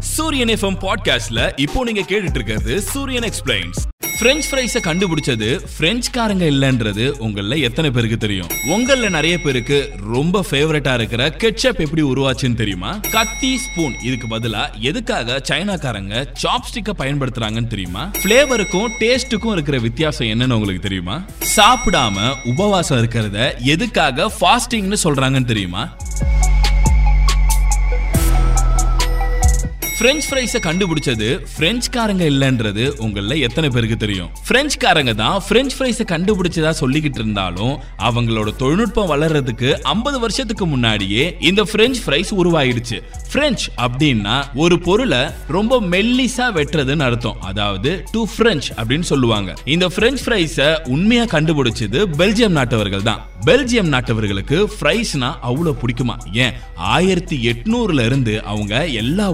சூரியன் எஃப்எம் பாட்காஸ்ட்ல இப்போ நீங்க கேட்டுட்டு இருக்கிறது சூரியன் எக்ஸ்பிளைன்ஸ் பிரெஞ்ச் ஃப்ரைஸ கண்டுபிடிச்சது பிரெஞ்சுக்காரங்க இல்லைன்றது உங்கள எத்தனை பேருக்கு தெரியும்? உங்கள நிறைய பேருக்கு ரொம்ப ஃபேவரட்டா இருக்கிற கெட்சப் எப்படி உருவாச்சுன்னு தெரியுமா? கத்தி ஸ்பூன் இதுக்கு பதிலா எதுக்காக சைனாக்காரங்க சாப்ஸ்டிக்க பயன்படுத்துறாங்கன்னு தெரியுமா? ஃபிளேவருக்கும் டேஸ்ட்டுக்கும் இருக்கிற வித்தியாசம் என்னன்னு உங்களுக்கு தெரியுமா? சாப்பிடாம உபவாசம் இருக்கிறத எதுக்காக ஃபாஸ்டிங்னு சொல்றாங்கன்னு தெரியுமா? பிரெஞ்ச் ஃப்ரைஸை கண்டுபிடிச்சது பிரெஞ்சுக்காரங்க இல்லைன்றது உங்களில் எத்தனை பேருக்கு தெரியும்? பிரெஞ்சுக்காரங்க தான் பிரெஞ்ச் ஃப்ரைஸை கண்டுபிடிச்சதா சொல்லிக்கிட்டு இருந்தாலும் அவங்களோட தொழில்நுட்பம் வளர்றதுக்கு ஐம்பது வருஷத்துக்கு முன்னாடியே இந்த பிரெஞ்ச் ஃப்ரைஸ் உருவாயிடுச்சு. பிரெஞ்ச் அப்படின்னா ஒரு பொருளை ரொம்ப மெல்லிசா வெட்டுறதுன்னு அர்த்தம். அதாவது டு பிரெஞ்ச் அப்படின்னு சொல்லுவாங்க. இந்த பிரெஞ்ச் ஃப்ரைஸை உண்மையா கண்டுபிடிச்சது பெல்ஜியம் நாட்டவர்கள் தான். பெல்ஜியம் நாட்டவர்களுக்கு ஃப்ரைஸ்னா அவ்வளோ பிடிக்குமா? ஏன்? ஆயிரத்தி எட்நூறுல இருந்து அவங்க எல்லா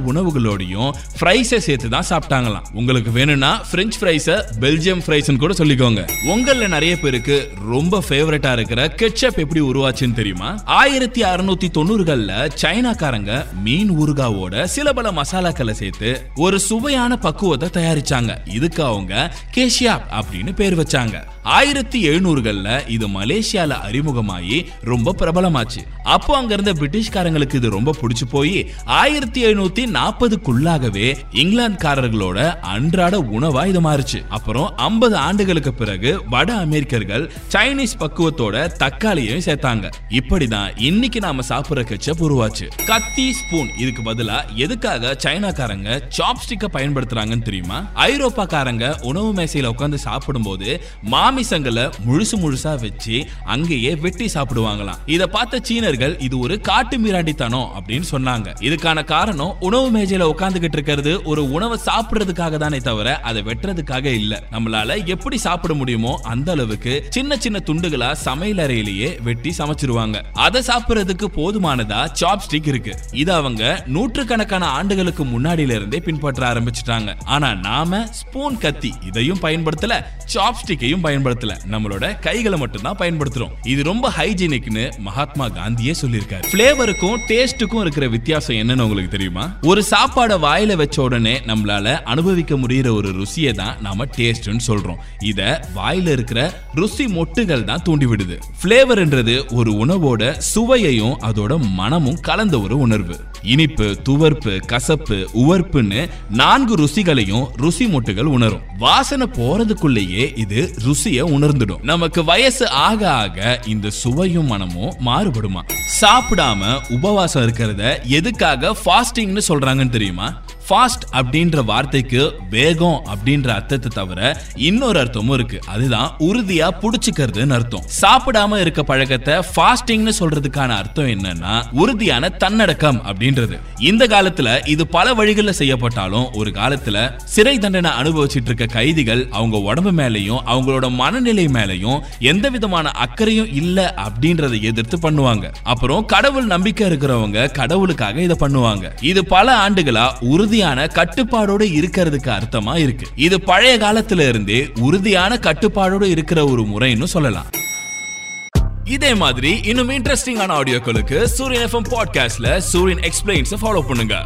ஃப்ரைஸோடையும் ஃப்ரைஸை சேர்த்து தான் சாப்பிட்டாங்களாம். உங்களுக்கு வேணும்னா ஃப்ரெஞ்ச் ஃப்ரைஸை பெல்ஜியம் ஃப்ரைஸ்னு கூட சொல்லிக்கோங்க. உங்களில் நிறைய பேருக்கு ரொம்ப ஃபேவரட்டா இருக்கிற கெச்சப் எப்படி உருவாச்சுன்னு தெரியுமா? ஆயிரத்தி அறுநூத்தி தொண்ணூறுகள்ல சைனாக்காரங்க மீன் ஊறுகாவோட சில பல மசாலாக்களை சேர்த்து ஒரு சுவையான பக்குவத்தை தயாரிச்சாங்க. இதுக்கு அவங்க கேஷியாப் அப்படின்னு பேர் வச்சாங்க. ஆயிரத்தி எழுநூறுகள்ல இது மலேசியால அறிமுகமாகி ரொம்ப பிரபலமாச்சு. அப்போ அங்க இருந்த பிரிட்டிஷ்காரங்களுக்கு இது ரொம்ப பிடிச்சு போய் ஆயிரத்தி எழுநூத்தி நாற்பது ஆண்டுகளுக்குள்ளாகவே இங்கிலாந்துக்காரர்களோட அன்றாட உணவா இது மாறுச்சு. அப்புறம் ஐம்பது ஆண்டுகளுக்கு பிறகு வட அமெரிக்கர்கள் சைனீஸ் பக்குவத்தோட தக்காளியையும் சேர்த்தாங்க. இப்படிதான் இன்னைக்கு நாம சாப்பிடுற கெச்சப் உருவாச்சு. கத்தி ஸ்பூன். இதுக்கு பதிலா எதுக்காக சைனாக்காரங்க சாப்ஸ்டிக்க பயன்படுத்துறாங்கன்னு தெரியுமா? ஐரோப்பாக்காரங்க உணவு மேசையில உட்கார்ந்து சாப்பிடும்போது மாமிசங்களை முழுசு முழுசா வச்சு அங்கேயே வெட்டி சாப்பிடுவாங்களாம். இதை பார்த்த சீனர்கள் இது ஒரு காட்டு மிராண்டித்தனம் அப்படின்னு சொன்னாங்க. இதுக்கான காரணம் உணவு மேஜையில உட்கார்ந்துகிட்டு இருக்கிறது ஒரு உணவை சாப்பிடுறதுக்காக தானே தவிர அதை வெட்டுறதுக்காக இல்ல. நம்மளால எப்படி சாப்பிட முடியுமோ அந்த அளவுக்கு சின்ன சின்ன துண்டுகளா சமையல் அறையிலேயே வெட்டி சமைச்சிருவாங்க. அதை சாப்பிடுறதுக்கு போதுமானதா சாப்ஸ்டிக் இருக்கு. இது அவங்க நூற்றுக்கணக்கான ஆண்டுகளுக்கு முன்னாடியில இருந்தே பின்பற்ற ஆரம்பிச்சிட்டாங்க. ஆனா நாம ஸ்பூன் கத்தி இதையும் பயன்படுத்தல சாப்ஸ்டிக்கையும் பயன்படுத்தல. நம்மளோட கைகளை மட்டும்தான் பயன்படுத்துறோம். இது ரொம்ப ஹைஜீனிக்னு மகாத்மா காந்தியே சொல்லியிருக்காரு. பிளேவருக்கும் டேஸ்டுக்கும் இருக்கிற வித்தியாசம் என்னன்னு உங்களுக்கு தெரியுமா? ஒரு சாப்பாடு வாயில வச்ச உடனே நம்மளால அனுபவிக்க முடியிற ஒரு ருசியை தான் நாம டேஸ்ட்னு சொல்றோம். இத வாயில இருக்கிற ருசி மொட்டுகள் தான் தூண்டி விடுது பிளேவர்ன்றது ஒரு உணவோட சுவையையும் அதோட மனமும் கலந்த ஒரு உணர்வு. இனிப்பு துவர்ப்பு கசப்பு உவர்ப்புன்னு நான்கு ருசிகளையும் ருசி மொட்டுகள் உணரும். வாசனை போறதுக்குள்ளேயே இது ருசிய உணர்ந்துடும். நமக்கு வயசு ஆக ஆக இந்த சுவையும் மனமும் மாறுபடுமா? சாப்பிடாம உபவாசம் இருக்கிறத எதுக்காக ஃபாஸ்டிங்னு சொல்றாங்கன்னு தெரியும்? Prima ஃபாஸ்ட் அப்படின்ற வார்த்தைக்கு வேகம் அப்படின்ற அர்த்தத்தை தவிர இன்னொரு அர்த்தமும் இருக்கு. அதுதான் உறுதியா புடிச்சுக்கிறதுன்னு அர்த்தம். சாப்பிடாம இருக்க பழக்கத்தை ஃபாஸ்டிங்னு சொல்றதுக்கான அர்த்தம் என்னன்னா உறுதியான தன்னடக்கம் அப்படின்றது. இந்த காலத்துல இது பல வழிகளில் செய்யப்பட்டாலும் ஒரு காலத்துல சிறை தண்டனை அனுபவிச்சிட்டு இருக்க கைதிகள் அவங்க உடம்பு மேலையும் அவங்களோட மனநிலை மேலையும் எந்த விதமான அக்கறையும் இல்ல அப்படின்றத எதிர்த்து பண்ணுவாங்க. அப்புறம் கடவுள் நம்பிக்கை இருக்கிறவங்க கடவுளுக்காக இதை பண்ணுவாங்க. இது பல ஆண்டுகளா உறுதியான கட்டுப்பாடோடு இருக்கிறதுக்கு அர்த்தமா இருக்கு. இது பழைய காலத்துல இருந்தே உறுதியான கட்டுப்பாடோடு இருக்கிற ஒரு முறைன்னு சொல்லலாம். இதே மாதிரி இன்னும் இன்ட்ரெஸ்டிங்கான ஆடியோக்களுக்கு சூரியன் எஃப்எம் பாட்காஸ்ட்ல சூரியன் எக்ஸ்பிளைன்ஸ் ஃபாலோ பண்ணுங்க.